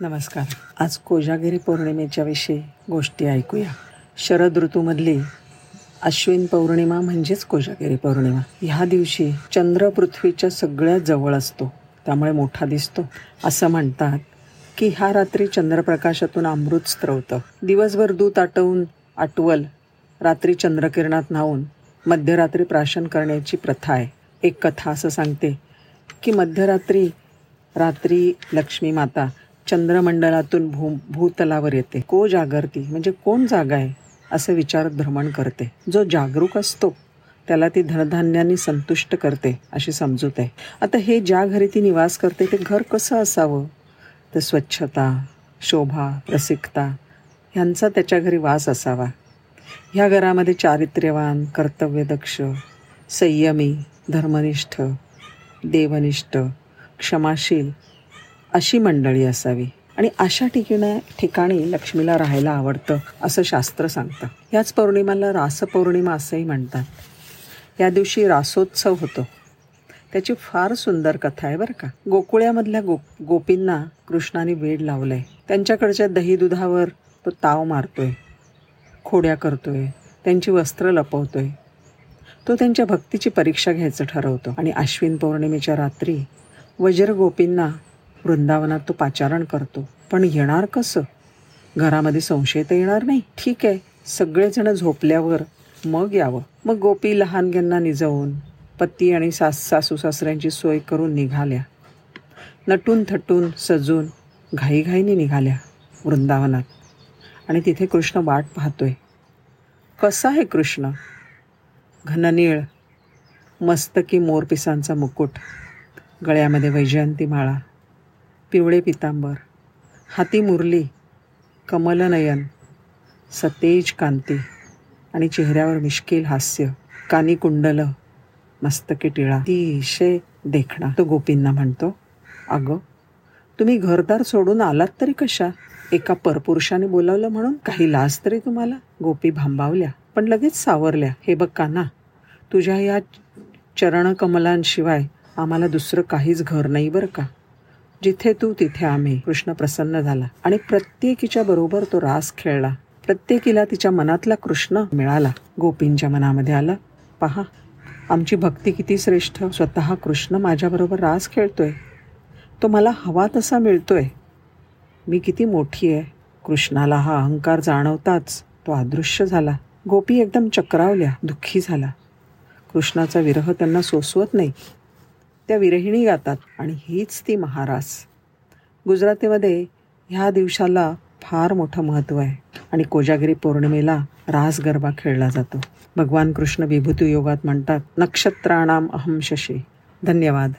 नमस्कार. आज कोजागिरी पौर्णिमेच्या विषयी गोष्टी ऐकूया. शरद ऋतूमधली अश्विन पौर्णिमा म्हणजेच कोजागिरी पौर्णिमा. ह्या दिवशी चंद्र पृथ्वीच्या सगळ्यात जवळ असतो. त्यामुळे मोठा दिसतो. असं म्हणतात की ह्या रात्री चंद्रप्रकाशातून अमृत स्त्रवतं दिवसभर दूध आटवून आटवल रात्री चंद्रकिरणात न्हावून मध्यरात्री प्राशन करण्याची प्रथा आहे. एक कथा असं सांगते की मध्यरात्री रात्री लक्ष्मी माता चंद्रमंडलातून भू भूतलावर येते. को जागरती म्हणजे कोण जागा आहे असं विचारत भ्रमण करते. जो जागरूक असतो त्याला ती धनधान्यानी संतुष्ट करते अशी समजूत आहे. आता हे ज्या घरी ती निवास करते ते घर कसं असावं? तर स्वच्छता शोभा रसिकता ह्यांचा त्याच्या घरी वास असावा. ह्या घरामध्ये चारित्र्यवान कर्तव्यदक्ष संयमी धर्मनिष्ठ देवनिष्ठ क्षमाशील अशी मंडळी असावी. आणि अशा ठिकाणी ठिकाणी लक्ष्मीला राहायला आवडतं असं शास्त्र सांगतं. याच पौर्णिमाला रासपौर्णिमा असंही म्हणतात. या दिवशी रासोत्सव होतो. त्याची फार सुंदर कथा आहे बरं का. गोकुळ्यामधल्या गो गोपींना कृष्णाने वेड लावलंय. त्यांच्याकडच्या दही दुधावर तो ताव मारतोय खोड्या करतोय त्यांची वस्त्र लपवतोय. तो त्यांच्या भक्तीची परीक्षा घ्यायचं ठरवतो. आणि अश्विन पौर्णिमेच्या रात्री वज्रगोपींना वृंदावनात तो पाचारण करतो. पण येणार कसं? घरामध्ये संशय तर येणार नाही. ठीक आहे. सगळेजण झोपल्यावर मग यावं. मग गोपी लहानग्यांना निजवून पती आणि सास सासू सासऱ्यांची सोय करून निघाल्या. नटून थटून सजून घाईघाईने निघाल्या वृंदावनात. आणि तिथे कृष्ण वाट पाहतोय. कसा आहे कृष्ण? घननीळ मस्तकी मोरपिसांचा मुकुट गळ्यामध्ये वैजयंती माळा पिवळे पितांबर हाती मुरली कमलनयन सतेज कांती आणि चेहऱ्यावर मिश्किल हास्य कानी कुंडल मस्तकी टिळा अतिशय देखणा. तो गोपींना म्हणतो अगं तुम्ही घरदार सोडून आलात तरी कशा? एका परपुरुषाने बोलावलं म्हणून काही लाज तरी तुम्हाला? गोपी भांबावल्या पण लगेच सावरल्या हे बघ काना तुझ्या या चरणकमलांशिवाय आम्हाला दुसरं काहीच घर नाही बरं का? जिथे तू तिथे आम्ही. कृष्ण प्रसन्न झाला. आणि प्रत्येकीच्या बरोबर तो रास खेळला. प्रत्येकीला तिच्या मनातला कृष्ण मिळाला. गोपींच्या मनामध्ये आलं पहा आमची भक्ती किती श्रेष्ठ. स्वतः कृष्ण माझ्याबरोबर रास खेळतोय. तो मला हवा तसा मिळतोय. मी किती मोठी आहे. कृष्णाला हा अहंकार जाणवताच तो अदृश्य झाला. गोपी एकदम चक्रावल्या दुःखी झाला. कृष्णाचा विरह त्यांना सोसवत नाही. त्या विरहिणी गातात आणि हीच ती महारास. गुजरातीमध्ये ह्या दिवसाला फार मोठं महत्त्व आहे आणि कोजागिरी पौर्णिमेला रास गरबा खेळला जातो. भगवान कृष्ण विभूती योगात म्हणतात नक्षत्राणाम अहम शशी. धन्यवाद.